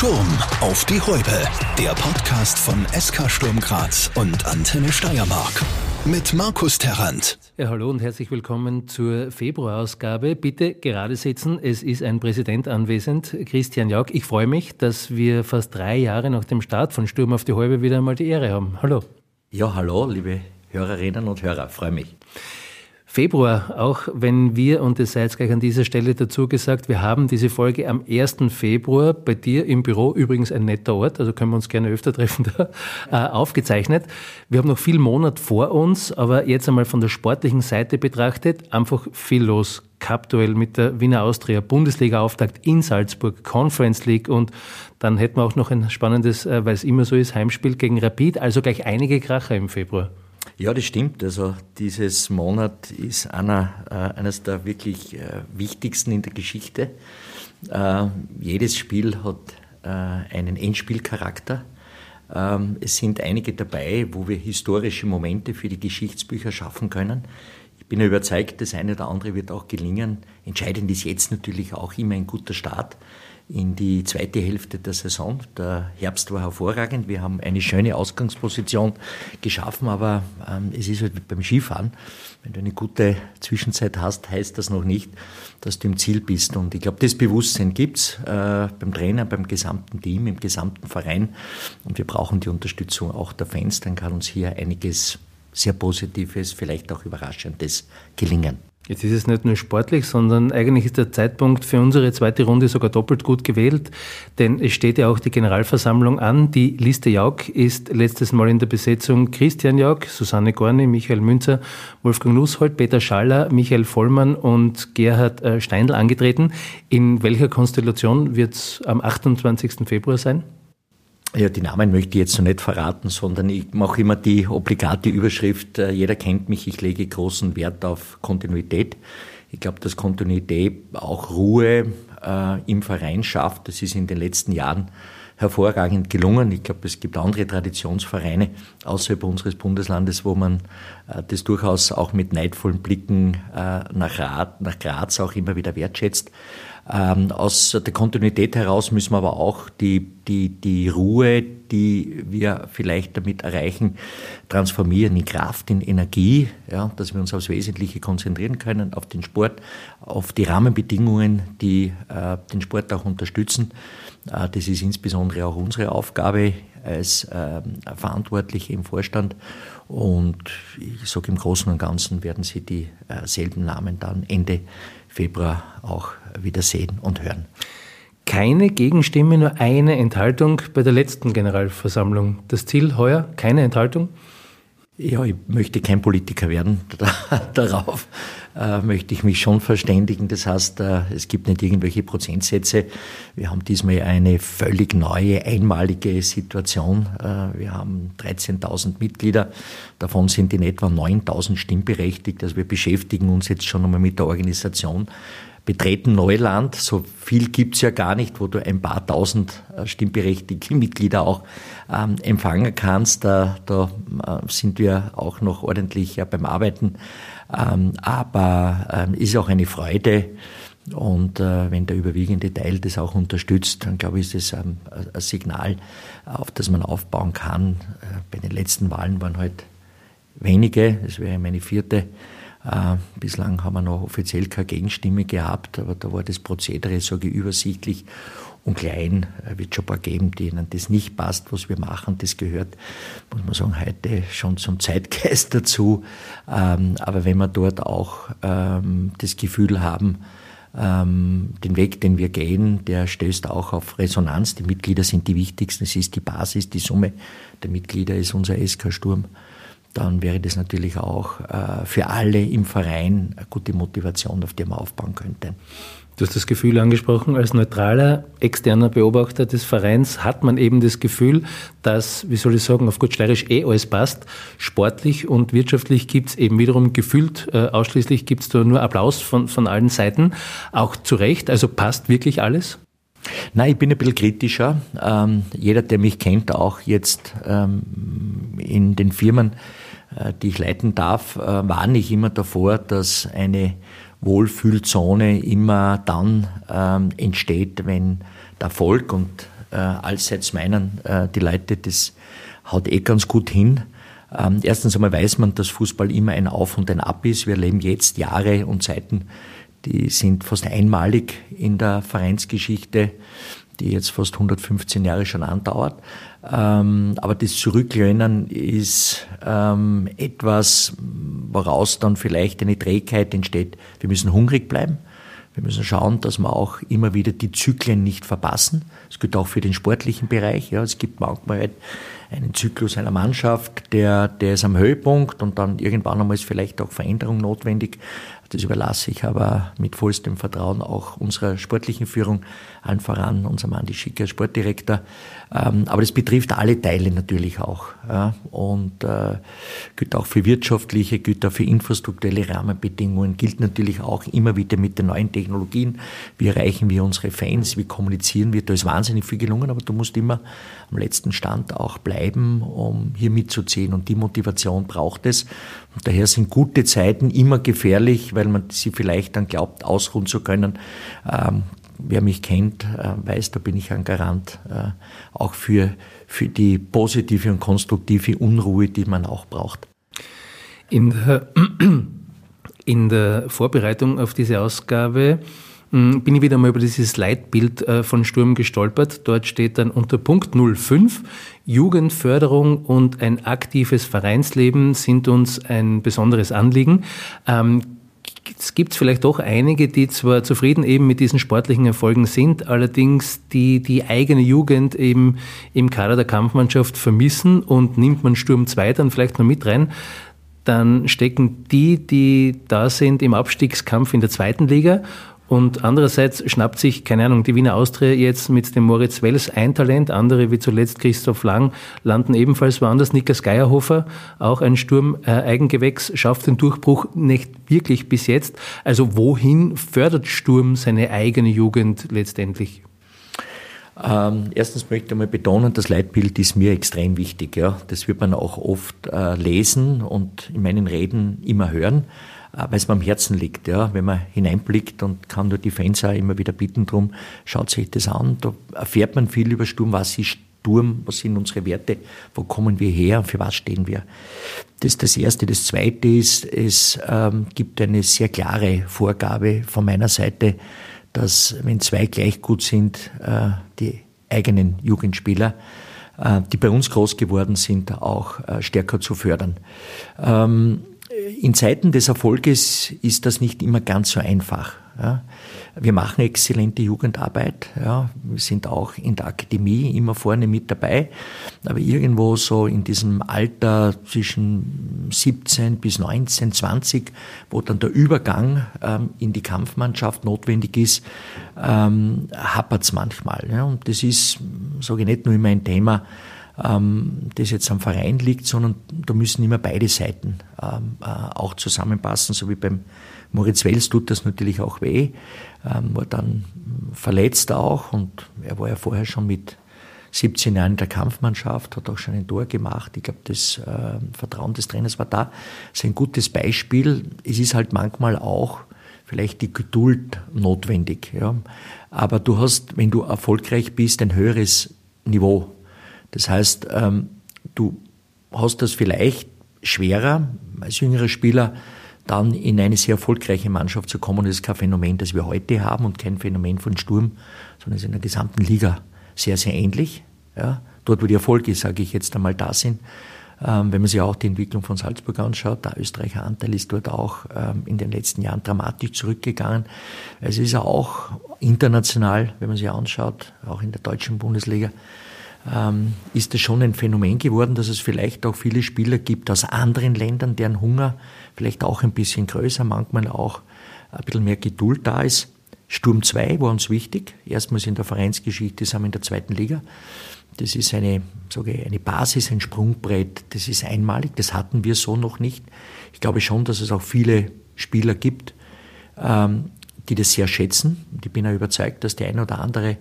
Sturm auf die Häupe. Der Podcast von SK Sturm Graz und Antenne Steiermark. Mit Markus Terrant. Ja, hallo und herzlich willkommen zur Februarausgabe. Bitte gerade sitzen. Es ist ein Präsident anwesend, Christian Jauch. Ich freue mich, dass wir fast drei Jahre nach dem Start von Sturm auf die Häupe wieder einmal die Ehre haben. Hallo. Ja, hallo, liebe Hörerinnen und Hörer. Freue mich. Februar, auch wenn wir, und es sei jetzt gleich an dieser Stelle dazu gesagt, wir haben diese Folge am 1. Februar bei dir im Büro, übrigens ein netter Ort, also können wir uns gerne öfter treffen, da, äh, aufgezeichnet. Wir haben noch viel Monat vor uns, aber jetzt einmal von der sportlichen Seite betrachtet, einfach viel los. Cup-Duell mit der Wiener Austria, Bundesliga-Auftakt in Salzburg, Conference League und dann hätten wir auch noch ein spannendes, äh, weil es immer so ist, Heimspiel gegen Rapid, also gleich einige Kracher im Februar. Ja, das stimmt. Also dieses Monat ist einer, äh, eines der wirklich äh, wichtigsten in der Geschichte. Äh, jedes Spiel hat äh, einen Endspielcharakter. Ähm, es sind einige dabei, wo wir historische Momente für die Geschichtsbücher schaffen können. Ich bin überzeugt, das eine oder andere wird auch gelingen. Entscheidend ist jetzt natürlich auch immer ein guter Start in die zweite Hälfte der Saison. Der Herbst war hervorragend. Wir haben eine schöne Ausgangsposition geschaffen, aber ähm, es ist halt wie beim Skifahren. Wenn du eine gute Zwischenzeit hast, heißt das noch nicht, dass du im Ziel bist. Und ich glaube, das Bewusstsein gibt's äh, beim Trainer, beim gesamten Team, im gesamten Verein. Und wir brauchen die Unterstützung auch der Fans. Dann kann uns hier einiges sehr Positives, vielleicht auch Überraschendes gelingen. Jetzt ist es nicht nur sportlich, sondern eigentlich ist der Zeitpunkt für unsere zweite Runde sogar doppelt gut gewählt, denn es steht ja auch die Generalversammlung an. Die Liste Jauch ist letztes Mal in der Besetzung Christian Jauch, Susanne Gorni, Michael Münzer, Wolfgang Nusshold, Peter Schaller, Michael Vollmann und Gerhard äh, Steindl angetreten. In welcher Konstellation wird es am 28. Februar sein? Ja, die Namen möchte ich jetzt noch nicht verraten, sondern ich mache immer die obligate Überschrift, äh, jeder kennt mich, ich lege großen Wert auf Kontinuität. Ich glaube, dass Kontinuität auch Ruhe äh, im Verein schafft. Das ist in den letzten Jahren hervorragend gelungen. Ich glaube, es gibt andere Traditionsvereine außerhalb unseres Bundeslandes, wo man äh, das durchaus auch mit neidvollen Blicken äh, nach, Rat, nach Graz auch immer wieder wertschätzt. Ähm, aus der Kontinuität heraus müssen wir aber auch die, die, die Ruhe, die wir vielleicht damit erreichen, transformieren in Kraft, in Energie, ja, dass wir uns aufs Wesentliche konzentrieren können, auf den Sport, auf die Rahmenbedingungen, die äh, den Sport auch unterstützen. Äh, das ist insbesondere auch unsere Aufgabe als äh, Verantwortliche im Vorstand. Und ich sage im Großen und Ganzen werden Sie dieselben äh, Namen dann Ende Februar auch wieder sehen und hören. Keine Gegenstimme, nur eine Enthaltung bei der letzten Generalversammlung. Das Ziel heuer, keine Enthaltung? Ja, ich möchte kein Politiker werden. Darauf äh, möchte ich mich schon verständigen. Das heißt, äh, es gibt nicht irgendwelche Prozentsätze. Wir haben diesmal eine völlig neue, einmalige Situation. Äh, wir haben 13.000 Mitglieder. Davon sind in etwa 9.000 stimmberechtigt. Also wir beschäftigen uns jetzt schon einmal mit der Organisation betreten Neuland. So viel gibt's ja gar nicht, wo du ein paar tausend äh, stimmberechtigte Mitglieder auch ähm, empfangen kannst. Da, da äh, sind wir auch noch ordentlich ja, beim Arbeiten. Ähm, aber ähm, ist auch eine Freude. Und äh, wenn der überwiegende Teil das auch unterstützt, dann glaube ich, ist es ähm, ein Signal, auf das man aufbauen kann. Äh, bei den letzten Wahlen waren halt wenige, das wäre meine vierte äh, bislang haben wir noch offiziell keine Gegenstimme gehabt, aber da war das Prozedere so übersichtlich und klein. Es wird schon ein paar geben, denen das nicht passt, was wir machen. Das gehört, muss man sagen, heute schon zum Zeitgeist dazu. Ähm, aber wenn wir dort auch ähm, das Gefühl haben, ähm, den Weg, den wir gehen, der stößt auch auf Resonanz. Die Mitglieder sind die wichtigsten. Es ist die Basis, die Summe der Mitglieder ist unser SK Sturm dann wäre das natürlich auch äh, für alle im Verein eine gute Motivation, auf die man aufbauen könnte. Du hast das Gefühl angesprochen, als neutraler, externer Beobachter des Vereins hat man eben das Gefühl, dass, wie soll ich sagen, auf gut steirisch eh alles passt. Sportlich und wirtschaftlich gibt es eben wiederum gefühlt, äh, ausschließlich gibt es da nur Applaus von, von allen Seiten. Auch zu Recht, also passt wirklich alles? Nein, ich bin ein bisschen kritischer. Ähm, jeder, der mich kennt, auch jetzt ähm, in den Firmen, äh, die ich leiten darf, äh, warne ich immer davor, dass eine Wohlfühlzone immer dann ähm, entsteht, wenn der Erfolg und äh, allseits meinen, äh, die Leute, das haut eh ganz gut hin. Ähm, erstens einmal weiß man, dass Fußball immer ein Auf und ein Ab ist. Wir leben jetzt Jahre und Zeiten, die sind fast einmalig in der Vereinsgeschichte, die jetzt fast 115 Jahre schon andauert. Ähm, aber das Zurücklehnen ist ähm, etwas, woraus dann vielleicht eine Trägheit entsteht. Wir müssen hungrig bleiben. Wir müssen schauen, dass wir auch immer wieder die Zyklen nicht verpassen. Das gilt auch für den sportlichen Bereich. Ja, es gibt manchmal halt einen Zyklus einer Mannschaft, der, der ist am Höhepunkt und dann irgendwann einmal ist vielleicht auch Veränderung notwendig. Das überlasse ich aber mit vollstem Vertrauen auch unserer sportlichen Führung, allen voran unserem Andi Schicker, Sportdirektor. Ähm, aber das betrifft alle Teile natürlich auch. Und äh, gilt auch für wirtschaftliche, gilt auch für infrastrukturelle Rahmenbedingungen, gilt natürlich auch immer wieder mit den neuen Technologien. Wie erreichen wir unsere Fans? Wie kommunizieren wir? Da ist wahnsinnig viel gelungen, aber du musst immer am letzten Stand auch bleiben, um hier mitzuziehen. Und die Motivation braucht es. Und daher sind gute Zeiten immer gefährlich, weil man sie vielleicht dann glaubt, ausruhen zu können. Ähm, wer mich kennt, äh, weiß, da bin ich ein Garant, äh, auch für, für die positive und konstruktive Unruhe, die man auch braucht. In der, in der Vorbereitung auf diese Ausgabe hm, bin ich wieder mal über dieses Leitbild äh, von Sturm gestolpert. Dort steht dann unter Punkt 05, Jugendförderung und ein aktives Vereinsleben sind uns ein besonderes Anliegen. Ähm, es gibt vielleicht doch einige, die zwar zufrieden eben mit diesen sportlichen Erfolgen sind, allerdings die die eigene Jugend eben im Kader der Kampfmannschaft vermissen und nimmt man Sturm 2 dann vielleicht noch mit rein, dann stecken die, die da sind, im Abstiegskampf in der zweiten Liga und andererseits schnappt sich, keine Ahnung, die Wiener Austria jetzt mit dem Moritz Wels ein Talent. Andere, wie zuletzt Christoph Lang, landen ebenfalls woanders. Niklas Geierhofer, auch ein Sturm-Eigengewächs, schafft den Durchbruch nicht wirklich bis jetzt. Also wohin fördert Sturm seine eigene Jugend letztendlich? Ähm, erstens möchte ich mal betonen, das Leitbild ist mir extrem wichtig. Ja. Das wird man auch oft äh, lesen und in meinen Reden immer hören. Äh, weil es mir am Herzen liegt. Ja. Wenn man hineinblickt und kann nur die Fans auch immer wieder bitten drum, schaut sich das an. Da erfährt man viel über Sturm, was ist Sturm, was sind unsere Werte, wo kommen wir her für was stehen wir. Das ist das Erste. Das Zweite ist, es ähm, gibt eine sehr klare Vorgabe von meiner Seite, dass wenn zwei gleich gut sind, äh, die eigenen Jugendspieler, äh, die bei uns groß geworden sind, auch äh, stärker zu fördern. Ähm, in Zeiten des Erfolges ist das nicht immer ganz so einfach. Wir machen exzellente Jugendarbeit. Ja. Wir sind auch in der Akademie immer vorne mit dabei. Aber irgendwo so in diesem Alter zwischen 17 bis 19, 20, wo dann der Übergang ähm, in die Kampfmannschaft notwendig ist, ähm, hapert es manchmal. Ja. Und das ist, sage ich nicht nur immer ein Thema, ähm, das jetzt am Verein liegt, sondern da müssen immer beide Seiten ähm, äh, auch zusammenpassen, so wie beim Moritz Wels tut das natürlich auch weh, ähm, war dann verletzt auch und er war ja vorher schon mit 17 Jahren in der Kampfmannschaft, hat auch schon ein Tor gemacht. Ich glaube, das äh, Vertrauen des Trainers war da. Das ist ein gutes Beispiel. Es ist halt manchmal auch vielleicht die Geduld notwendig. Ja. Aber du hast, wenn du erfolgreich bist, ein höheres Niveau. Das heißt, ähm, du hast das vielleicht schwerer als jüngerer Spieler, dann in eine sehr erfolgreiche Mannschaft zu kommen. Das ist kein Phänomen, das wir heute haben und kein Phänomen von Sturm, sondern es ist in der gesamten Liga sehr, sehr ähnlich. Ja. Dort, wo die Erfolge, sage ich jetzt einmal, da sind. Ähm, wenn man sich auch die Entwicklung von Salzburg anschaut, der Österreicher Anteil ist dort auch ähm, in den letzten Jahren dramatisch zurückgegangen. Es ist auch international, wenn man sich anschaut, auch in der deutschen Bundesliga, ähm, ist es schon ein Phänomen geworden, dass es vielleicht auch viele Spieler gibt aus anderen Ländern, deren Hunger vielleicht auch ein bisschen größer, manchmal auch ein bisschen mehr Geduld da ist. Sturm 2 war uns wichtig. Erstmals in der Vereinsgeschichte sind wir in der zweiten Liga. Das ist eine, sage ich, eine Basis, ein Sprungbrett. Das ist einmalig. Das hatten wir so noch nicht. Ich glaube schon, dass es auch viele Spieler gibt, ähm, die das sehr schätzen. Ich bin auch überzeugt, dass der ein oder andere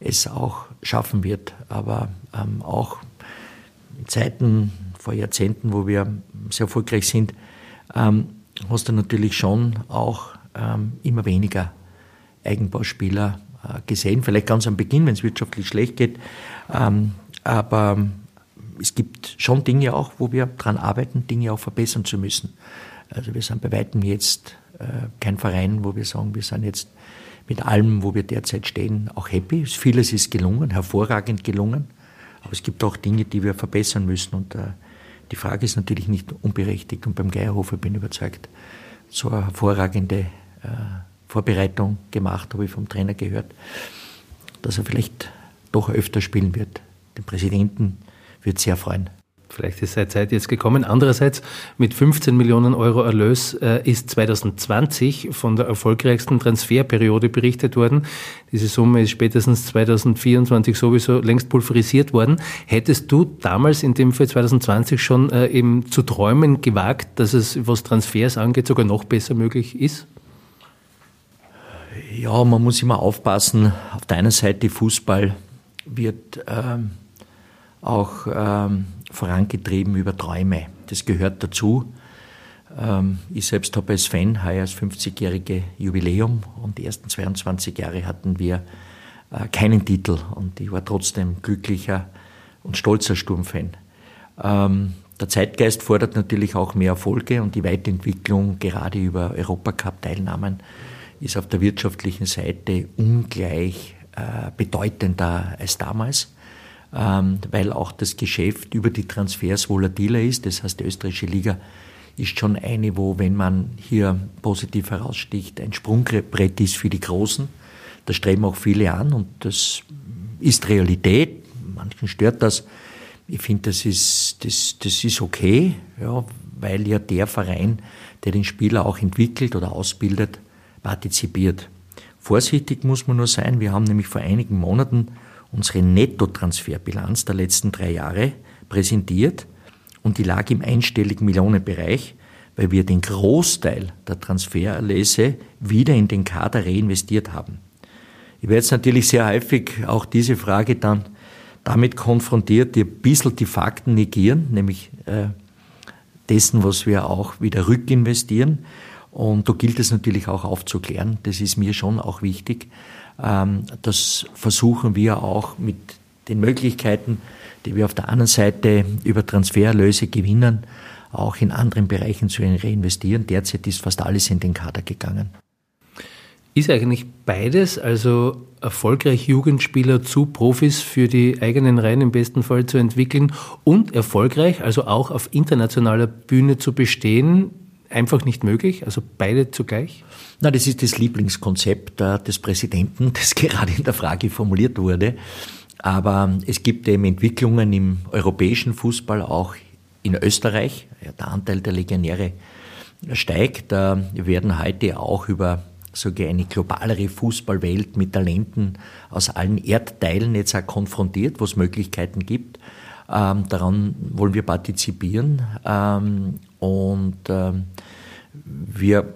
es auch schaffen wird. Aber ähm, auch in Zeiten vor Jahrzehnten, wo wir sehr erfolgreich sind, ähm, hast du natürlich schon auch ähm, immer weniger Eigenbauspieler gesehen, vielleicht ganz am Beginn, wenn es wirtschaftlich schlecht geht. Ähm, aber es gibt schon Dinge auch, wo wir daran arbeiten, Dinge auch verbessern zu müssen. Also wir sind bei weitem jetzt äh, kein Verein, wo wir sagen, wir sind jetzt mit allem, wo wir derzeit stehen, auch happy. Vieles ist gelungen, hervorragend gelungen. Aber es gibt auch Dinge, die wir verbessern müssen. Und äh, die Frage ist natürlich nicht unberechtigt. Und beim Geierhofer bin ich überzeugt, so eine hervorragende äh, Vorbereitung gemacht, habe ich vom Trainer gehört, dass er vielleicht doch öfter spielen wird. Den Präsidenten wird sehr freuen. Vielleicht ist seine Zeit jetzt gekommen. Andererseits, mit 15 Millionen Euro Erlös äh, ist 2020 von der erfolgreichsten Transferperiode berichtet worden. Diese Summe ist spätestens 2024 sowieso längst pulverisiert worden. Hättest du damals in dem Fall 2020 schon äh, eben zu träumen gewagt, dass es, was Transfers angeht, sogar noch besser möglich ist? Ja, man muss immer aufpassen. Auf der einen Seite Fußball wird ähm, auch ähm, vorangetrieben über Träume. Das gehört dazu. Ähm, ich selbst habe als Fan heuer das 50-jährige Jubiläum und die ersten 22 Jahre hatten wir äh, keinen Titel und ich war trotzdem glücklicher und stolzer Sturmfan. Ähm, der Zeitgeist fordert natürlich auch mehr Erfolge und die Weiterentwicklung gerade über Europacup-Teilnahmen ist auf der wirtschaftlichen Seite ungleich äh, bedeutender als damals weil auch das Geschäft über die Transfers volatiler ist. Das heißt, die österreichische Liga ist schon eine, wo, wenn man hier positiv heraussticht, ein Sprungbrett ist für die Großen. Da streben auch viele an und das ist Realität. Manchen stört das. Ich finde, das ist, das, das ist okay, ja, weil ja der Verein, der den Spieler auch entwickelt oder ausbildet, partizipiert. Vorsichtig muss man nur sein. Wir haben nämlich vor einigen Monaten unsere Nettotransferbilanz der letzten drei Jahre präsentiert und die lag im einstelligen Millionenbereich, weil wir den Großteil der Transfererlöse wieder in den Kader reinvestiert haben. Ich werde jetzt natürlich sehr häufig auch diese Frage dann damit konfrontiert, die ein bisschen die Fakten negieren, nämlich äh, dessen, was wir auch wieder rückinvestieren. Und da gilt es natürlich auch aufzuklären. Das ist mir schon auch wichtig. Ähm, das versuchen wir auch mit den Möglichkeiten, die wir auf der anderen Seite über Transfererlöse gewinnen, auch in anderen Bereichen zu reinvestieren. Derzeit ist fast alles in den Kader gegangen. Ist eigentlich beides, also erfolgreich Jugendspieler zu Profis für die eigenen Reihen im besten Fall zu entwickeln und erfolgreich, also auch auf internationaler Bühne zu bestehen, einfach nicht möglich? Also beide zugleich? Na, das ist das Lieblingskonzept äh, des Präsidenten, das gerade in der Frage formuliert wurde. Aber es gibt eben Entwicklungen im europäischen Fußball, auch in Österreich. Der Anteil der Legionäre steigt. Wir werden heute auch über so eine globalere Fußballwelt mit Talenten aus allen Erdteilen jetzt auch konfrontiert, wo es Möglichkeiten gibt. Ähm, daran wollen wir partizipieren. Ähm, und ähm, wir,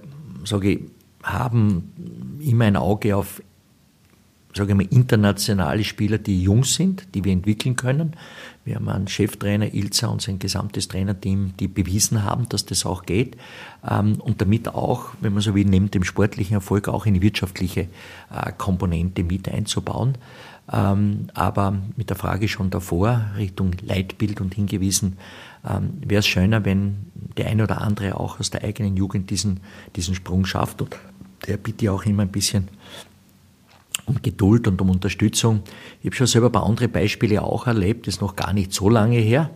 ich, haben immer ein Auge auf ich mal, internationale Spieler, die jung sind, die wir entwickeln können. Wir haben einen Cheftrainer, Ilza, und sein gesamtes Trainerteam, die bewiesen haben, dass das auch geht. Ähm, und damit auch, wenn man so will, neben dem sportlichen Erfolg auch eine wirtschaftliche äh, Komponente mit einzubauen. Ähm, aber mit der Frage schon davor, Richtung Leitbild und hingewiesen, ähm, wäre es schöner, wenn der eine oder andere auch aus der eigenen Jugend diesen, diesen Sprung schafft. Und der bitte auch immer ein bisschen um Geduld und um Unterstützung. Ich habe schon selber ein paar andere Beispiele auch erlebt, das ist noch gar nicht so lange her.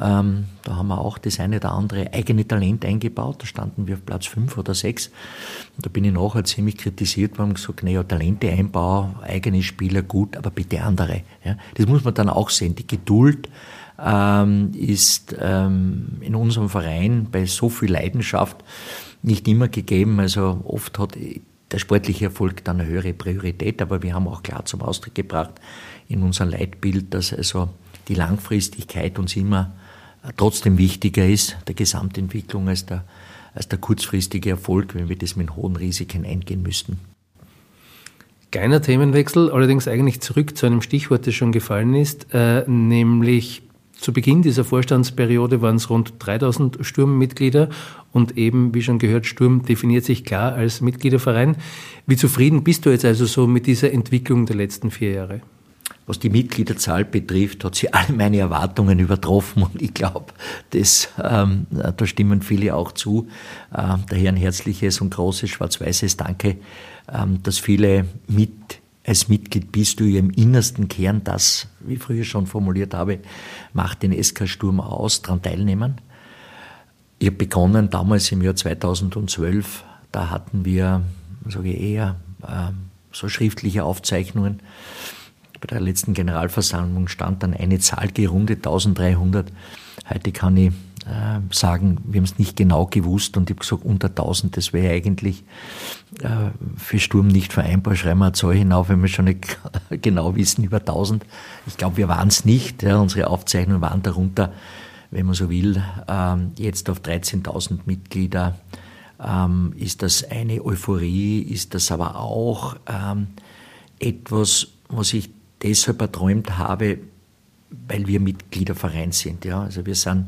Ähm, da haben wir auch das eine oder andere eigene Talent eingebaut. Da standen wir auf Platz fünf oder sechs. Und da bin ich nachher ziemlich kritisiert worden und gesagt, naja, Talente einbauen, eigene Spieler gut, aber bitte andere. Ja, das muss man dann auch sehen. Die Geduld ähm, ist ähm, in unserem Verein bei so viel Leidenschaft nicht immer gegeben. Also oft hat der sportliche Erfolg dann eine höhere Priorität, aber wir haben auch klar zum Ausdruck gebracht in unserem Leitbild, dass also die Langfristigkeit uns immer trotzdem wichtiger ist, der Gesamtentwicklung, als der, als der kurzfristige Erfolg, wenn wir das mit hohen Risiken eingehen müssten. Kleiner Themenwechsel, allerdings eigentlich zurück zu einem Stichwort, das schon gefallen ist, äh, nämlich Zu Beginn dieser Vorstandsperiode waren es rund 3000 Sturmmitglieder und eben, wie schon gehört, Sturm definiert sich klar als Mitgliederverein. Wie zufrieden bist du jetzt also so mit dieser Entwicklung der letzten vier Jahre? Was die Mitgliederzahl betrifft, hat sie alle meine Erwartungen übertroffen und ich glaube, ähm, da stimmen viele auch zu. Äh, daher ein herzliches und großes schwarz-weißes Danke, ähm, dass viele mit als Mitglied bist du im innersten Kern das, wie ich früher schon formuliert habe, macht den SK Sturm aus, daran teilnehmen. Ich habe begonnen damals im Jahr 2012, da hatten wir, sage ich eher, äh, so schriftliche Aufzeichnungen bei der letzten Generalversammlung stand dann eine Zahl gerundet, 1300. Heute kann ich äh, sagen, wir haben es nicht genau gewusst und ich habe gesagt, unter 1000, das wäre eigentlich äh, für Sturm nicht vereinbar. Schreiben wir eine Zahl hinauf, wenn wir schon nicht genau wissen, über 1000. Ich glaube, wir waren es nicht. Unsere Aufzeichnungen waren darunter, wenn man so will, ähm, jetzt auf 13.000 Mitglieder. Ähm, ist das eine Euphorie? Ist das aber auch ähm, etwas, was ich deshalb erträumt habe, weil wir Mitgliederverein sind. Ja? Also wir sind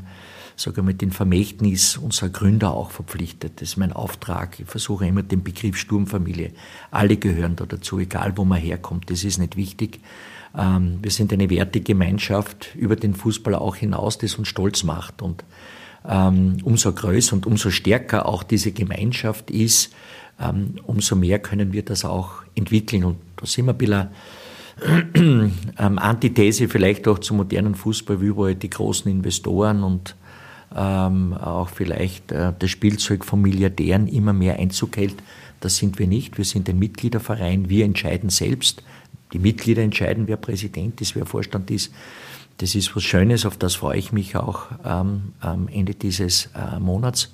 sogar mit dem Vermächtnis unserer Gründer auch verpflichtet. Das ist mein Auftrag. Ich versuche immer den Begriff Sturmfamilie. Alle gehören da dazu, egal wo man herkommt. Das ist nicht wichtig. Ähm, wir sind eine Wertegemeinschaft über den Fußball auch hinaus, das uns stolz macht. Und ähm, umso größer und umso stärker auch diese Gemeinschaft ist, ähm, umso mehr können wir das auch entwickeln. Und da sind wir ein bisschen ähm, Antithese vielleicht auch zum modernen Fußball, wie überall die großen Investoren und ähm, auch vielleicht äh, das Spielzeug von Milliardären immer mehr Einzug hält. Das sind wir nicht. Wir sind ein Mitgliederverein. Wir entscheiden selbst. Die Mitglieder entscheiden, wer Präsident ist, wer Vorstand ist. Das ist was Schönes, auf das freue ich mich auch ähm, am Ende dieses äh, Monats.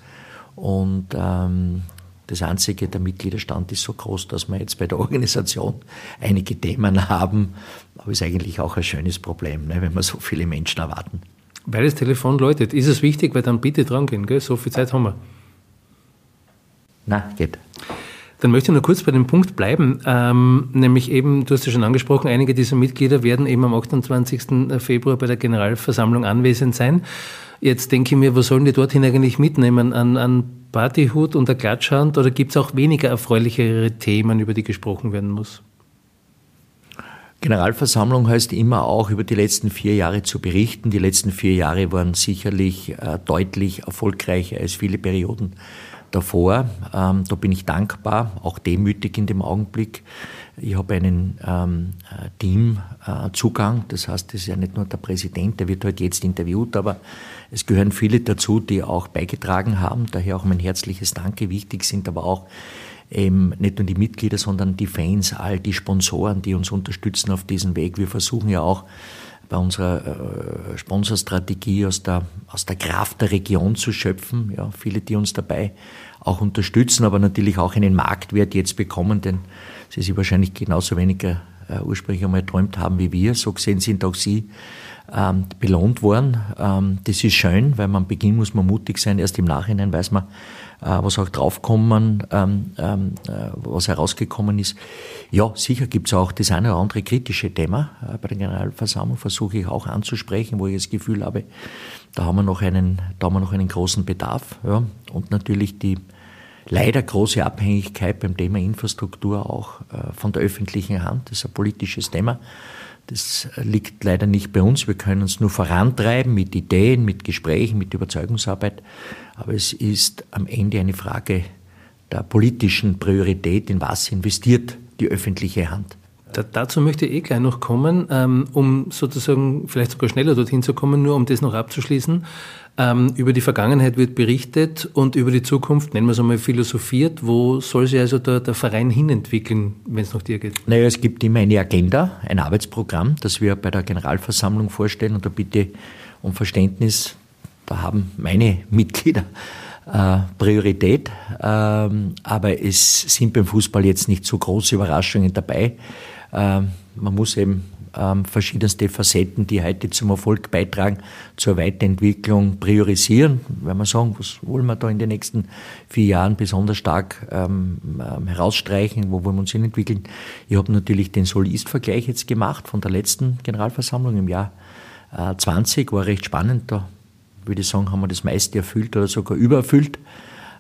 Und ähm, das einzige, der Mitgliederstand ist so groß, dass wir jetzt bei der Organisation einige Themen haben. Aber ist eigentlich auch ein schönes Problem, ne, wenn wir so viele Menschen erwarten. Weil das Telefon läutet, ist es wichtig, weil dann bitte dran gehen, gell? so viel Zeit haben wir. Na, geht. Dann möchte ich nur kurz bei dem Punkt bleiben, ähm, nämlich eben, du hast ja schon angesprochen, einige dieser Mitglieder werden eben am 28. Februar bei der Generalversammlung anwesend sein. Jetzt denke ich mir, was sollen die dorthin eigentlich mitnehmen? An, an Partyhut und der Klatschhand oder gibt es auch weniger erfreulichere Themen, über die gesprochen werden muss? Generalversammlung heißt immer auch über die letzten vier Jahre zu berichten. Die letzten vier Jahre waren sicherlich äh, deutlich erfolgreicher als viele Perioden davor. Ähm, da bin ich dankbar, auch demütig in dem Augenblick. Ich habe einen ähm, äh, Teamzugang, das heißt, es ist ja nicht nur der Präsident, der wird heute halt jetzt interviewt, aber es gehören viele dazu, die auch beigetragen haben. Daher auch mein herzliches Danke. Wichtig sind aber auch eben nicht nur die Mitglieder, sondern die Fans, all die Sponsoren, die uns unterstützen auf diesem Weg. Wir versuchen ja auch bei unserer äh, Sponsorstrategie aus der, aus der Kraft der Region zu schöpfen. Ja, viele, die uns dabei auch unterstützen, aber natürlich auch einen Marktwert jetzt bekommen, denn sie sich wahrscheinlich genauso weniger äh, ursprünglich einmal geträumt haben wie wir. So gesehen sind auch sie ähm, belohnt worden. Ähm, das ist schön, weil man am Beginn muss man mutig sein. Erst im Nachhinein weiß man, äh, was auch draufkommen, ähm, ähm, äh, was herausgekommen ist. Ja, sicher gibt es auch das eine oder andere kritische Thema. Äh, bei der Generalversammlung versuche ich auch anzusprechen, wo ich das Gefühl habe, da haben wir noch einen, da haben wir noch einen großen Bedarf. Ja. Und natürlich die leider große Abhängigkeit beim Thema Infrastruktur auch äh, von der öffentlichen Hand. Das ist ein politisches Thema. Das liegt leider nicht bei uns. Wir können uns nur vorantreiben mit Ideen, mit Gesprächen, mit Überzeugungsarbeit. Aber es ist am Ende eine Frage der politischen Priorität, in was investiert die öffentliche Hand. Da, dazu möchte ich eh gleich noch kommen, ähm, um sozusagen vielleicht sogar schneller dorthin zu kommen, nur um das noch abzuschließen. Ähm, über die Vergangenheit wird berichtet und über die Zukunft, nennen wir es einmal, philosophiert. Wo soll sich also der, der Verein hinentwickeln, wenn es nach dir geht? Naja, es gibt immer eine Agenda, ein Arbeitsprogramm, das wir bei der Generalversammlung vorstellen und da bitte um Verständnis, da haben meine Mitglieder äh, Priorität, ähm, aber es sind beim Fußball jetzt nicht so große Überraschungen dabei. Ähm, man muss eben ähm, verschiedenste Facetten, die heute zum Erfolg beitragen, zur Weiterentwicklung priorisieren. Wenn wir sagen, was wollen wir da in den nächsten vier Jahren besonders stark ähm, herausstreichen, wo wollen wir uns hinentwickeln? Ich habe natürlich den Soll-Ist-Vergleich jetzt gemacht von der letzten Generalversammlung im Jahr 20 war recht spannend. Da würde ich sagen, haben wir das meiste erfüllt oder sogar übererfüllt.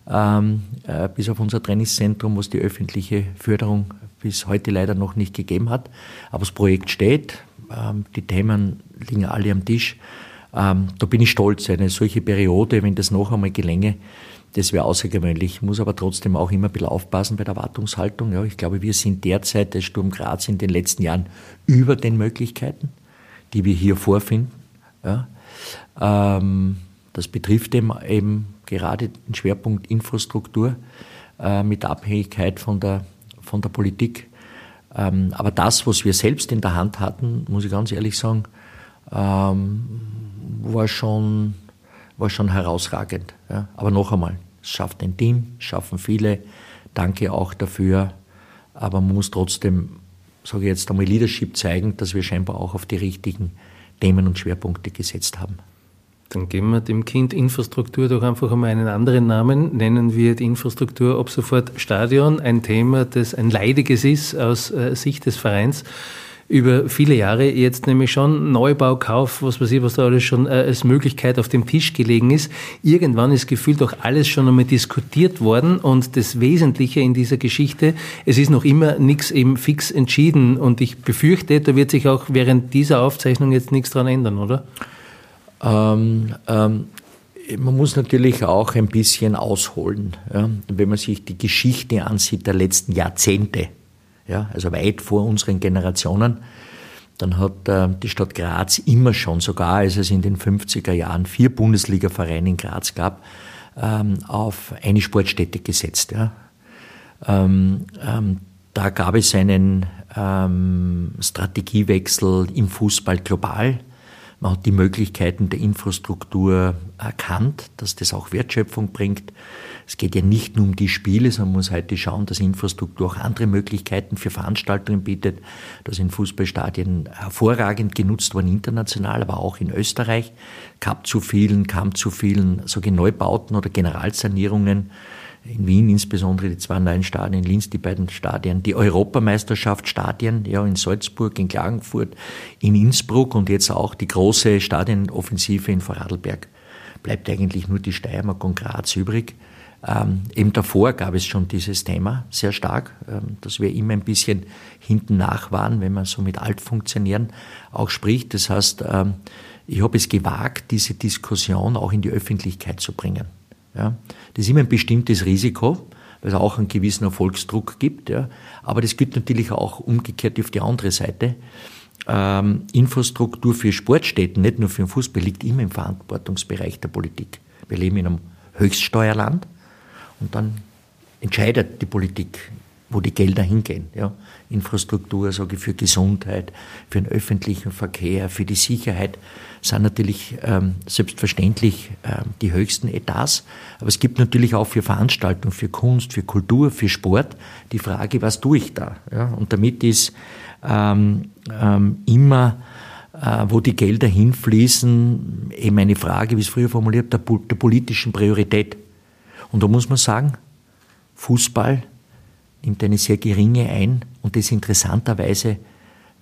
Ähm, äh, bis auf unser Trainingszentrum, was die öffentliche Förderung bis heute leider noch nicht gegeben hat. Aber das Projekt steht, ähm, die Themen liegen alle am Tisch. Ähm, da bin ich stolz. Eine solche Periode, wenn das noch einmal gelänge, das wäre außergewöhnlich. Ich muss aber trotzdem auch immer ein bisschen aufpassen bei der Erwartungshaltung. Ja, ich glaube, wir sind derzeit der Sturm Graz in den letzten Jahren über den Möglichkeiten, die wir hier vorfinden. Ähm, das betrifft eben, eben gerade den Schwerpunkt Infrastruktur äh, mit Abhängigkeit von der, von der Politik. Ähm, aber das, was wir selbst in der Hand hatten, muss ich ganz ehrlich sagen, ähm, war schon, war schon herausragend. Ja. Aber noch einmal, es schafft ein Team, schaffen viele. Danke auch dafür. Aber man muss trotzdem, sage ich jetzt einmal, Leadership zeigen, dass wir scheinbar auch auf die richtigen Themen und Schwerpunkte gesetzt haben. Dann geben wir dem Kind Infrastruktur doch einfach einmal einen anderen Namen. Nennen wir die Infrastruktur ab sofort Stadion. Ein Thema, das ein leidiges ist aus äh, Sicht des Vereins über viele Jahre jetzt nämlich schon Neubau, Kauf, was weiß ich, was da alles schon äh, als Möglichkeit auf dem Tisch gelegen ist. Irgendwann ist gefühlt auch alles schon einmal diskutiert worden und das Wesentliche in dieser Geschichte, es ist noch immer nichts eben fix entschieden und ich befürchte, da wird sich auch während dieser Aufzeichnung jetzt nichts dran ändern, oder? Ähm, ähm, man muss natürlich auch ein bisschen ausholen, ja? wenn man sich die Geschichte ansieht der letzten Jahrzehnte ja, also weit vor unseren Generationen. Dann hat äh, die Stadt Graz immer schon, sogar als es in den 50er Jahren vier Bundesliga-Vereine in Graz gab, ähm, auf eine Sportstätte gesetzt. Ähm, ähm, da gab es einen Strategiewechsel im Fußball global. Man hat die Möglichkeiten der Infrastruktur erkannt, dass das auch Wertschöpfung bringt. Es geht ja nicht nur um die Spiele, sondern man muss heute schauen, dass Infrastruktur auch andere Möglichkeiten für Veranstaltungen bietet. Da sind Fußballstadien hervorragend genutzt worden, international, aber auch in Österreich. Gab zu vielen, kam zu vielen solche Neubauten oder Generalsanierungen. In Wien insbesondere die zwei neuen Stadien, in Linz die beiden Stadien, die Europameisterschaft Stadien, ja, in Salzburg, in Klagenfurt, in Innsbruck und jetzt auch die große Stadienoffensive in Vorarlberg. Bleibt eigentlich nur die Steiermark und Graz übrig. Ähm, eben davor gab es schon dieses Thema sehr stark, ähm, dass wir immer ein bisschen hinten nach waren, wenn man so mit Altfunktionären auch spricht. Das heißt, ähm, ich habe es gewagt, diese Diskussion auch in die Öffentlichkeit zu bringen. Ja. Das ist immer ein bestimmtes Risiko, weil es auch einen gewissen Erfolgsdruck gibt. Ja. Aber das gilt natürlich auch umgekehrt auf die andere Seite. Ähm, Infrastruktur für Sportstätten, nicht nur für den Fußball, liegt immer im Verantwortungsbereich der Politik. Wir leben in einem Höchststeuerland. Und dann entscheidet die Politik, wo die Gelder hingehen. Ja. Infrastruktur, sage ich, für Gesundheit, für den öffentlichen Verkehr, für die Sicherheit sind natürlich ähm, selbstverständlich ähm, die höchsten Etats. Aber es gibt natürlich auch für Veranstaltungen, für Kunst, für Kultur, für Sport die Frage, was tue ich da? Ja. Und damit ist ähm, ähm, immer äh, wo die Gelder hinfließen, eben eine Frage, wie es früher formuliert, der, der politischen Priorität. Und da muss man sagen, Fußball nimmt eine sehr geringe ein und das interessanterweise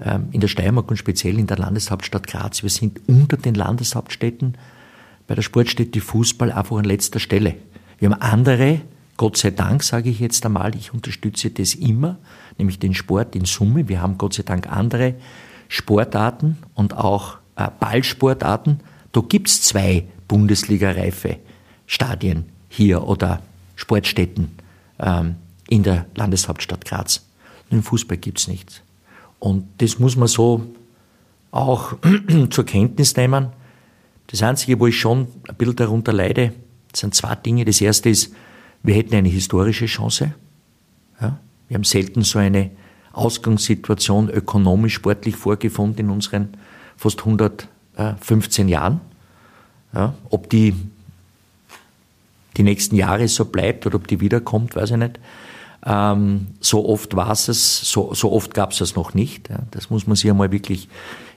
ähm, in der Steiermark und speziell in der Landeshauptstadt Graz. Wir sind unter den Landeshauptstädten bei der Sportstätte Fußball einfach an letzter Stelle. Wir haben andere, Gott sei Dank sage ich jetzt einmal, ich unterstütze das immer, nämlich den Sport in Summe. Wir haben Gott sei Dank andere Sportarten und auch äh, Ballsportarten. Da gibt es zwei Bundesliga-reife Stadien hier oder Sportstätten ähm, in der Landeshauptstadt Graz. Nur im Fußball gibt es nichts. Und das muss man so auch zur Kenntnis nehmen. Das Einzige, wo ich schon ein bisschen darunter leide, sind zwei Dinge. Das erste ist, wir hätten eine historische Chance. Ja? Wir haben selten so eine Ausgangssituation ökonomisch, sportlich vorgefunden in unseren fast 115 Jahren. Ja? Ob die die nächsten Jahre so bleibt oder ob die wiederkommt, weiß ich nicht. Ähm, so oft war es, so, so oft gab es es noch nicht. Ja. Das muss man sich einmal wirklich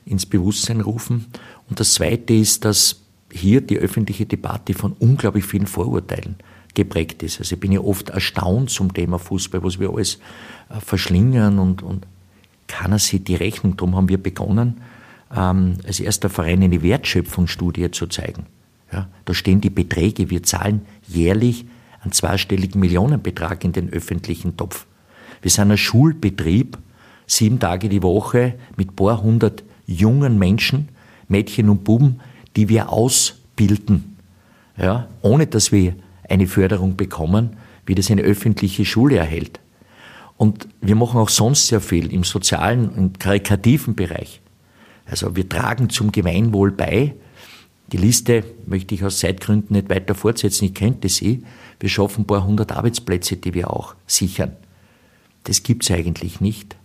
ins Bewusstsein rufen. Und das Zweite ist, dass hier die öffentliche Debatte von unglaublich vielen Vorurteilen geprägt ist. Also ich bin ja oft erstaunt zum Thema Fußball, was wir alles äh, verschlingern und, und keiner sieht die Rechnung. Darum haben wir begonnen, ähm, als erster Verein eine Wertschöpfungsstudie zu zeigen. Ja, da stehen die Beträge, wir zahlen jährlich einen zweistelligen Millionenbetrag in den öffentlichen Topf. Wir sind ein Schulbetrieb, sieben Tage die Woche mit paar hundert jungen Menschen, Mädchen und Buben, die wir ausbilden, ja, ohne dass wir eine Förderung bekommen, wie das eine öffentliche Schule erhält. Und wir machen auch sonst sehr viel im sozialen und karikativen Bereich. Also wir tragen zum Gemeinwohl bei. Die Liste möchte ich aus Zeitgründen nicht weiter fortsetzen, ich könnte sie. Wir schaffen ein paar hundert Arbeitsplätze, die wir auch sichern. Das gibt es eigentlich nicht.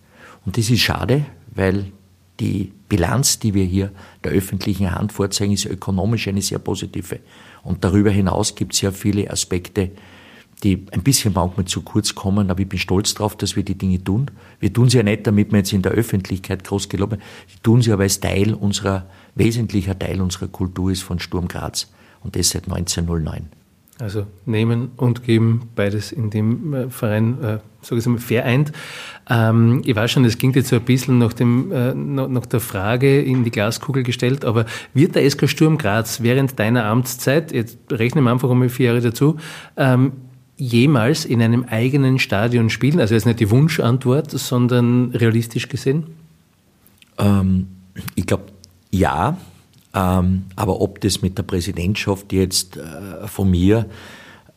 Und das ist schade, weil die Bilanz, die wir hier der öffentlichen Hand vorzeigen, ist ökonomisch eine sehr positive. Und darüber hinaus gibt es ja viele Aspekte, die ein bisschen manchmal zu kurz kommen, aber ich bin stolz darauf, dass wir die Dinge tun. Wir tun sie ja nicht, damit wir jetzt in der Öffentlichkeit groß gelobt werden. Wir tun sie aber als Teil unserer, wesentlicher Teil unserer Kultur ist von Sturm Graz. Und das seit 1909. Also nehmen und geben, beides in dem äh, Verein, äh, sage ich mal, vereint. Ähm, ich weiß schon, es ging jetzt so ein bisschen nach, dem, äh, nach der Frage in die Glaskugel gestellt, aber wird der SK Sturm Graz während deiner Amtszeit, jetzt rechnen wir einfach einmal vier Jahre dazu, ähm, jemals in einem eigenen Stadion spielen? Also jetzt nicht die Wunschantwort, sondern realistisch gesehen? Ähm, ich glaube, ja. Ähm, aber ob das mit der Präsidentschaft jetzt äh, von mir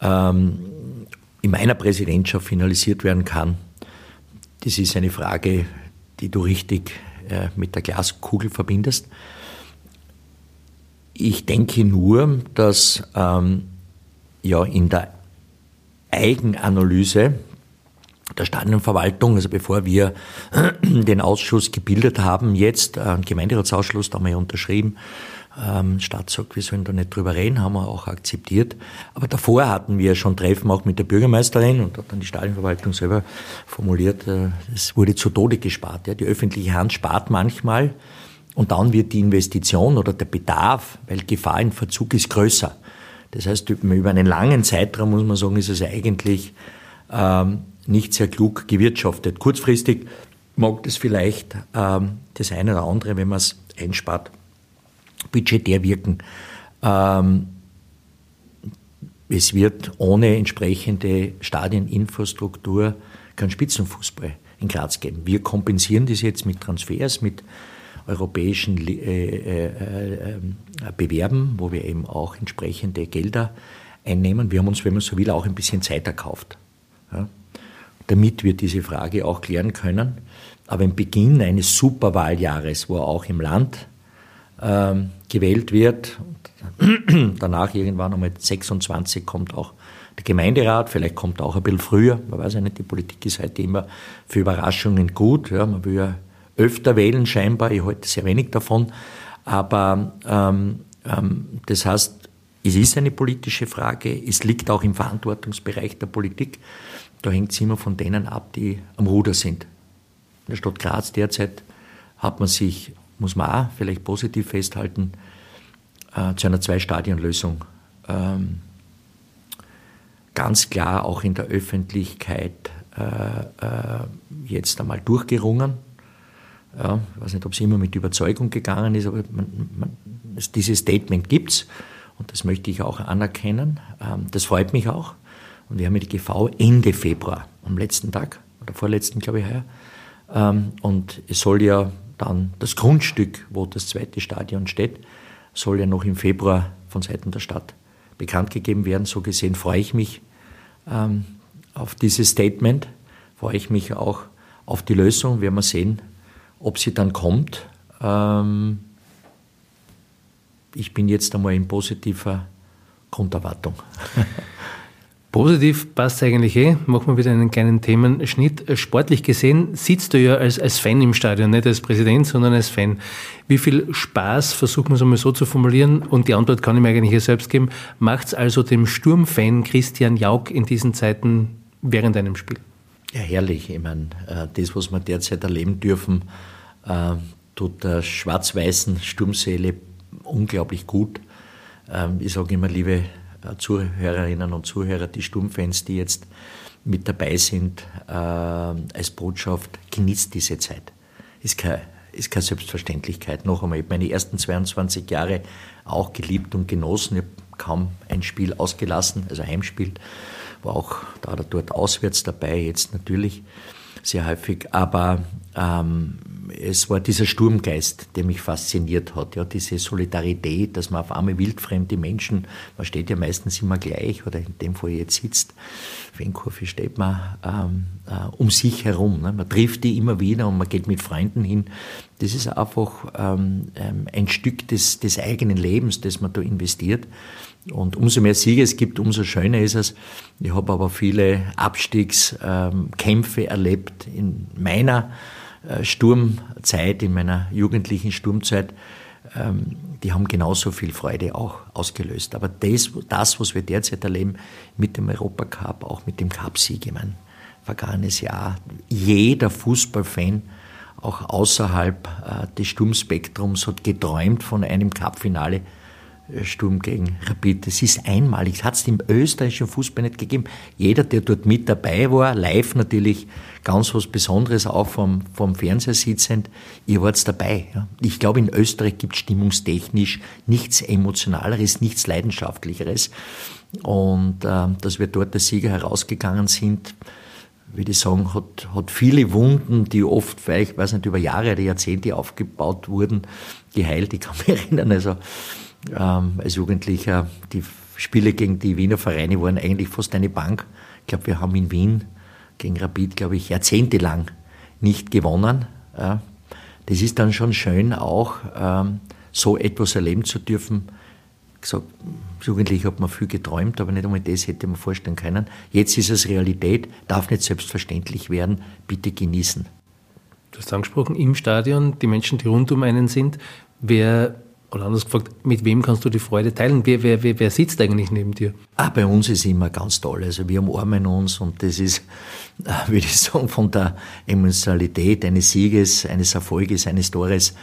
ähm, in meiner Präsidentschaft finalisiert werden kann, das ist eine Frage, die du richtig äh, mit der Glaskugel verbindest. Ich denke nur, dass ähm, ja in der Eigenanalyse der Stadionverwaltung, also bevor wir den Ausschuss gebildet haben, jetzt, einen Gemeinderatsausschuss, da haben wir ja unterschrieben, ähm, Stadt sagt, wir sollen da nicht drüber reden, haben wir auch akzeptiert. Aber davor hatten wir schon Treffen auch mit der Bürgermeisterin und hat dann die Stadionverwaltung selber formuliert, äh, es wurde zu Tode gespart. Ja. Die öffentliche Hand spart manchmal und dann wird die Investition oder der Bedarf, weil Gefahr in Verzug ist, größer. Das heißt, über einen langen Zeitraum muss man sagen, ist es eigentlich ähm, nicht sehr klug gewirtschaftet. Kurzfristig mag das vielleicht ähm, das eine oder andere, wenn man es einspart, budgetär wirken. Ähm, es wird ohne entsprechende Stadieninfrastruktur kein Spitzenfußball in Graz geben. Wir kompensieren das jetzt mit Transfers, mit europäischen äh, äh, äh, Bewerben, wo wir eben auch entsprechende Gelder einnehmen. Wir haben uns, wenn man so will, auch ein bisschen Zeit erkauft, ja, damit wir diese Frage auch klären können. Aber im Beginn eines Superwahljahres, wo auch im Land ähm, gewählt wird, danach irgendwann einmal 26 kommt auch der Gemeinderat, vielleicht kommt auch ein bisschen früher, man weiß ja nicht, die Politik ist heute immer für Überraschungen gut, ja, man will ja öfter wählen scheinbar, ich halte sehr wenig davon, aber ähm, ähm, das heißt, es ist eine politische Frage, es liegt auch im Verantwortungsbereich der Politik, da hängt es immer von denen ab, die am Ruder sind. In der Stadt Graz derzeit hat man sich, muss man auch vielleicht positiv festhalten, äh, zu einer Zwei-Stadien-Lösung ähm, ganz klar auch in der Öffentlichkeit äh, äh, jetzt einmal durchgerungen. Ja, ich weiß nicht, ob es immer mit Überzeugung gegangen ist, aber man, man, dieses Statement gibt es und das möchte ich auch anerkennen. Ähm, das freut mich auch. Und wir haben die GV Ende Februar, am letzten Tag oder vorletzten, glaube ich, heuer. Ähm, und es soll ja dann das Grundstück, wo das zweite Stadion steht, soll ja noch im Februar von Seiten der Stadt bekannt gegeben werden. So gesehen freue ich mich ähm, auf dieses Statement, freue ich mich auch auf die Lösung. Werden wir sehen, ob sie dann kommt, ähm, ich bin jetzt einmal in positiver Grunderwartung. Positiv passt eigentlich eh. Machen wir wieder einen kleinen Themenschnitt. Sportlich gesehen sitzt du ja als, als Fan im Stadion, nicht als Präsident, sondern als Fan. Wie viel Spaß, versuchen wir es einmal so zu formulieren, und die Antwort kann ich mir eigentlich hier selbst geben, macht es also dem Sturmfan Christian Jauk in diesen Zeiten während einem Spiel? Ja, herrlich. Ich meine, äh, das, was wir derzeit erleben dürfen, äh, tut der schwarz-weißen Sturmseele unglaublich gut. Ähm, ich sage immer, liebe Zuhörerinnen und Zuhörer, die Sturmfans, die jetzt mit dabei sind, als Botschaft, genießt diese Zeit. Ist kein ist keine Selbstverständlichkeit. Noch einmal, ich habe meine ersten 22 Jahre auch geliebt und genossen. Ich habe kaum ein Spiel ausgelassen, also Heimspiel. War auch da oder dort auswärts dabei, jetzt natürlich sehr häufig. Aber ähm, es war dieser Sturmgeist, der mich fasziniert hat. Ja, diese Solidarität, dass man auf einmal wildfremde Menschen, man steht ja meistens immer gleich, oder in dem Fall jetzt sitzt, Fankurve steht man ähm, äh, um sich herum. Ne? Man trifft die immer wieder und man geht mit Freunden hin. Das ist einfach ähm, ähm ein Stück des, des eigenen Lebens, das man da investiert. Und umso mehr Siege es gibt, umso schöner ist es. Ich habe aber viele Abstiegskämpfe erlebt in meiner Sturmzeit, in meiner jugendlichen Sturmzeit. Ähm, die haben genauso viel Freude auch ausgelöst. Aber das, das was wir derzeit erleben mit dem Europacup, auch mit dem Cup-Sieg, ich meine, vergangenes Jahr, jeder Fußballfan, auch außerhalb äh, des Sturmspektrums, hat geträumt von einem Cup-Finale Sturm gegen Rapid. Das ist einmalig. Das hat es im österreichischen Fußball nicht gegeben. Jeder, der dort mit dabei war, live natürlich ganz was Besonderes, auch vom, vom Fernseher sitzend, ihr wart dabei. Ja. Ich glaube, in Österreich gibt es stimmungstechnisch nichts Emotionaleres, nichts Leidenschaftlicheres. Und äh, dass wir dort der Sieger herausgegangen sind, würde ich sagen, hat, hat viele Wunden, die oft vielleicht, weiß nicht, über Jahre oder Jahrzehnte aufgebaut wurden, geheilt. Ich kann mich erinnern, also ähm, als Jugendlicher. Die Spiele gegen die Wiener Vereine waren eigentlich fast eine Bank. Ich glaube, wir haben in Wien gegen Rapid, glaube ich, jahrzehntelang nicht gewonnen. Ja. Das ist dann schon schön, auch ähm, so etwas erleben zu dürfen. Gesagt, als Jugendlicher hat man viel geträumt, aber nicht einmal das hätte man vorstellen können. Jetzt ist es Realität, darf nicht selbstverständlich werden. Bitte genießen. Du hast angesprochen, im Stadion, die Menschen, die rund um einen sind. Wer oder anders gefragt, mit wem kannst du die Freude teilen? Wer, wer, wer, sitzt eigentlich neben dir? Ah, bei uns ist immer ganz toll. Also wir umarmen uns und das ist, äh, würde ich sagen, von der Emotionalität eines Sieges, eines Erfolges, eines Tores,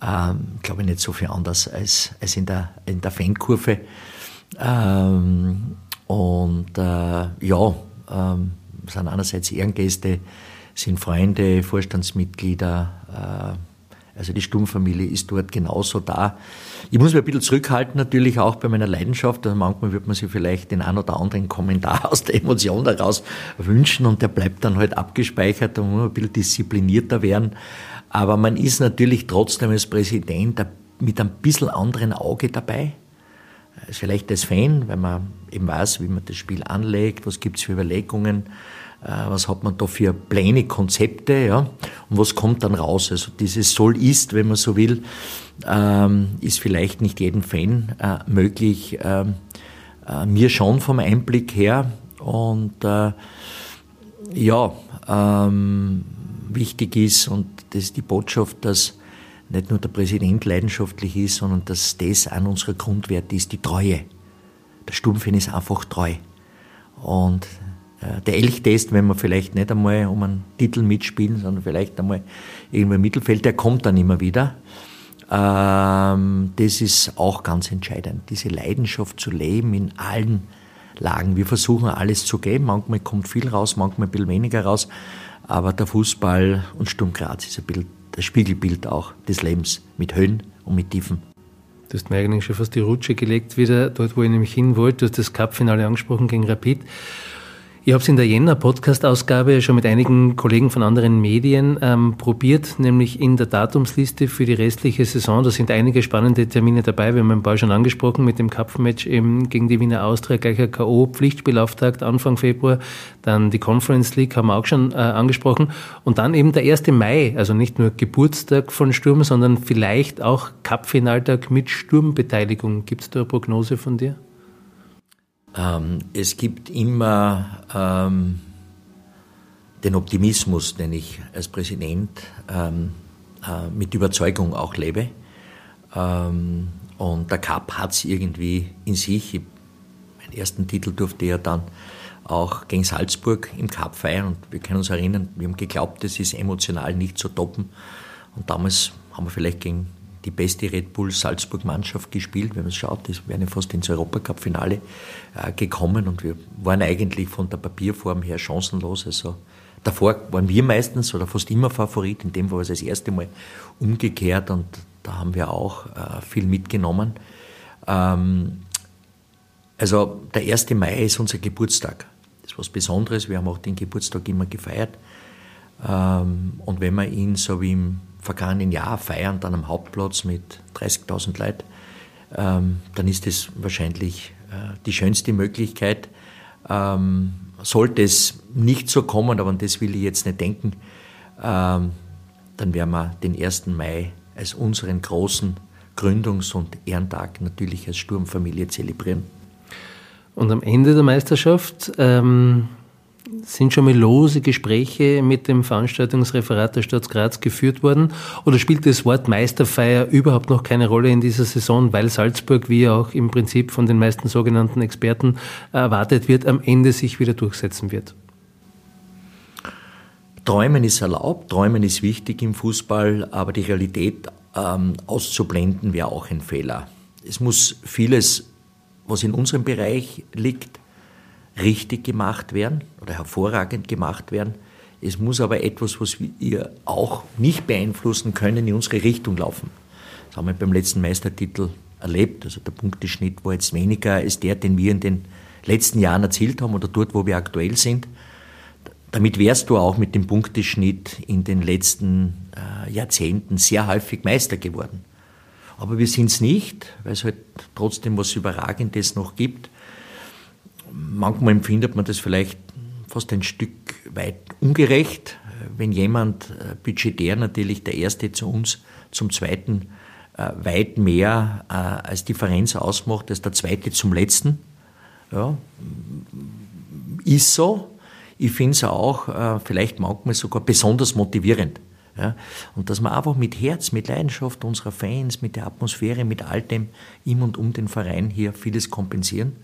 ähm, glaube ich nicht so viel anders als, als in der, in der Fankurve. Ähm, und äh, ja, ähm, sind einerseits Ehrengäste, sind Freunde, Vorstandsmitglieder, äh, also die Sturmfamilie ist dort genauso da. Ich muss mich ein bisschen zurückhalten, natürlich auch bei meiner Leidenschaft. Also manchmal wird man sich vielleicht den ein oder anderen Kommentar aus der Emotion daraus wünschen und der bleibt dann halt abgespeichert, da muss ein bisschen disziplinierter werden. Aber man ist natürlich trotzdem als Präsident mit einem bisschen anderen Auge dabei. Vielleicht als Fan, weil man eben weiß, wie man das Spiel anlegt, was gibt es für Überlegungen. Äh, was hat man da für Pläne, Konzepte, ja, und was kommt dann raus. Also dieses soll ist, wenn man so will, ähm, ist vielleicht nicht jedem Fan äh, möglich, ähm, äh, mir schon vom Einblick her und ja, ähm, wichtig ist und das ist die Botschaft, dass nicht nur der Präsident leidenschaftlich ist, sondern dass das an unserer Grundwerte ist, die Treue. Der Sturmfan ist einfach treu. Und der Elchtest, wenn wir vielleicht nicht einmal um einen Titel mitspielen, sondern vielleicht einmal irgendwo im Mittelfeld, der kommt dann immer wieder. Ähm, das ist auch ganz entscheidend, diese Leidenschaft zu leben in allen Lagen. Wir versuchen alles zu geben, manchmal kommt viel raus, manchmal ein bisschen weniger raus, aber der Fußball und Sturm Graz ist ein bisschen das Spiegelbild auch des Lebens mit Höhen und mit Tiefen. Du hast mir eigentlich schon fast die Rutsche gelegt, wieder dort, wo ich nämlich hin wollte. Du hast das Cup-Finale angesprochen gegen Rapid. Ich habe es in der Jänner-Podcast-Ausgabe schon mit einigen Kollegen von anderen Medien ähm, probiert, nämlich in der Datumsliste für die restliche Saison. Da sind einige spannende Termine dabei. Wir haben ein paar schon angesprochen mit dem Cup-Match gegen die Wiener Austria, gleicher K.O., Pflichtspielauftakt Anfang Februar. Dann die Conference League haben wir auch schon äh, angesprochen. Und dann eben der 1. Mai, also nicht nur Geburtstag von Sturm, sondern vielleicht auch Cup-Finaltag mit Sturmbeteiligung. Gibt es da eine Prognose von dir? Ähm, es gibt immer ähm, den Optimismus, den ich als Präsident ähm, äh, mit Überzeugung auch lebe. Ähm, und der Cup hat es irgendwie in sich. Ich, meinen ersten Titel durfte er dann auch gegen Salzburg im Cup feiern. Und wir können uns erinnern, wir haben geglaubt, es ist emotional nicht zu toppen. Und damals haben wir vielleicht gegen die beste Red Bull Salzburg-Mannschaft gespielt. Wenn man schaut, das wären fast ins Europacup-Finale äh, gekommen und wir waren eigentlich von der Papierform her chancenlos. Also Davor waren wir meistens oder fast immer Favorit, in dem war es das erste Mal umgekehrt und da haben wir auch äh, viel mitgenommen. Ähm, also der 1. Mai ist unser Geburtstag. Das ist was Besonderes. Wir haben auch den Geburtstag immer gefeiert. Ähm, und wenn wir ihn so wie im vergangenen Jahr feiern, dann am Hauptplatz mit 30.000 Leuten, ähm, dann ist das wahrscheinlich äh, die schönste Möglichkeit. Ähm, sollte es nicht so kommen, aber an das will ich jetzt nicht denken, dann werden wir den 1. Mai als unseren großen Gründungs- und Ehrentag natürlich als Sturmfamilie zelebrieren. Und am Ende der Meisterschaft ähm, sind schon mal lose Gespräche mit dem Veranstaltungsreferat der Stadt Graz geführt worden? Oder spielt das Wort Meisterfeier überhaupt noch keine Rolle in dieser Saison, weil Salzburg, wie auch im Prinzip von den meisten sogenannten Experten erwartet wird, am Ende sich wieder durchsetzen wird? Träumen ist erlaubt, Träumen ist wichtig im Fußball, aber die Realität ähm, auszublenden wäre auch ein Fehler. Es muss vieles was in unserem Bereich liegt, richtig gemacht werden oder hervorragend gemacht werden. Es muss aber etwas, was wir auch nicht beeinflussen können, in unsere Richtung laufen. Das haben wir beim letzten Meistertitel erlebt. Also der Punkteschnitt war jetzt weniger als der, den wir in den letzten Jahren erzielt haben oder dort, wo wir aktuell sind. Damit wärst du auch mit dem Punkteschnitt in den letzten äh, Jahrzehnten sehr häufig Meister geworden. Aber wir sind es nicht, weil es halt trotzdem was Überragendes noch gibt. Manchmal empfindet man das vielleicht fast ein Stück weit ungerecht, wenn jemand äh, budgetär natürlich der Erste zu uns, zum Zweiten äh, weit mehr äh, als Differenz ausmacht als der Zweite zum Letzten. Ja, ist so. Ich finde es auch vielleicht manchmal sogar besonders motivierend. Ja? Und dass wir einfach mit Herz, mit Leidenschaft unserer Fans, mit der Atmosphäre, mit all dem im und um den Verein hier vieles kompensieren.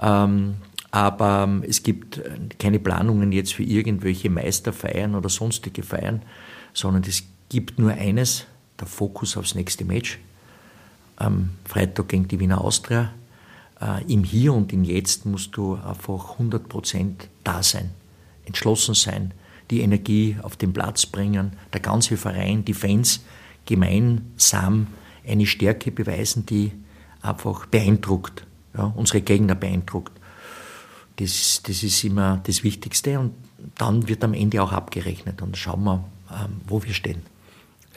Ähm, aber ähm, es gibt äh, keine Planungen jetzt für irgendwelche Meisterfeiern oder sonstige Feiern, sondern es gibt nur eines, der Fokus aufs nächste Match. Am Freitag gegen die Wiener Austria. Äh, Im Hier und im Jetzt musst du einfach 100% da sein, entschlossen sein, die Energie auf den Platz bringen, der ganze Verein, die Fans gemeinsam eine Stärke beweisen, die einfach beeindruckt, ja, unsere Gegner beeindruckt. Das, das ist immer das Wichtigste und dann wird am Ende auch abgerechnet und schauen wir, ähm, wo wir stehen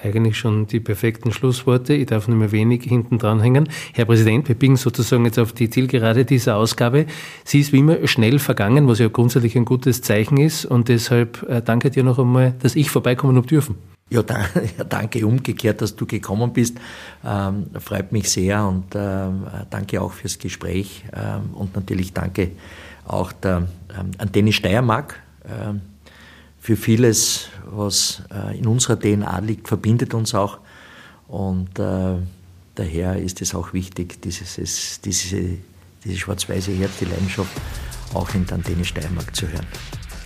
eigentlich schon die perfekten Schlussworte. Ich darf nur mehr wenig hinten dranhängen. Herr Präsident, wir biegen sozusagen jetzt auf die Zielgerade dieser Ausgabe. Sie ist wie immer schnell vergangen, was ja grundsätzlich ein gutes Zeichen ist. Und deshalb äh, danke dir noch einmal, dass ich vorbeikommen habe dürfen. Ja, danke umgekehrt, dass du gekommen bist. Ähm, freut mich sehr und ähm, danke auch fürs Gespräch. Ähm, und natürlich danke auch der ähm, Antenne Steiermark. Ähm, für vieles, was äh, in unserer DNA liegt, verbindet uns auch. Und äh, daher ist es auch wichtig, dieses, diese, diese schwarz-weiße Herz, die Leidenschaft auch in der Antenne Steiermark zu hören.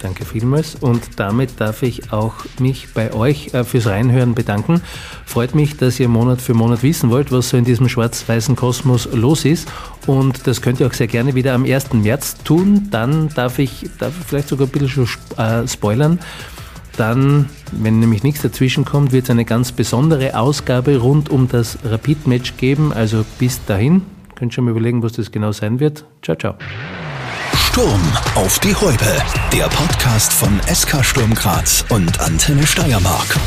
Danke vielmals und damit darf ich auch mich bei euch äh, fürs Reinhören bedanken. Freut mich, dass ihr Monat für Monat wissen wollt, was so in diesem schwarz-weißen Kosmos los ist und das könnt ihr auch sehr gerne wieder am 1. März tun. Dann darf ich, darf ich vielleicht sogar ein bisschen schon äh, spoilern. Dann, wenn nämlich nichts dazwischen kommt, wird es eine ganz besondere Ausgabe rund um das Rapid-Match geben. Also bis dahin, könnt ihr schon mal überlegen, was das genau sein wird. Ciao, ciao. Sturm auf die Häupe. Der Podcast von SK Sturm Graz und Antenne Steiermark.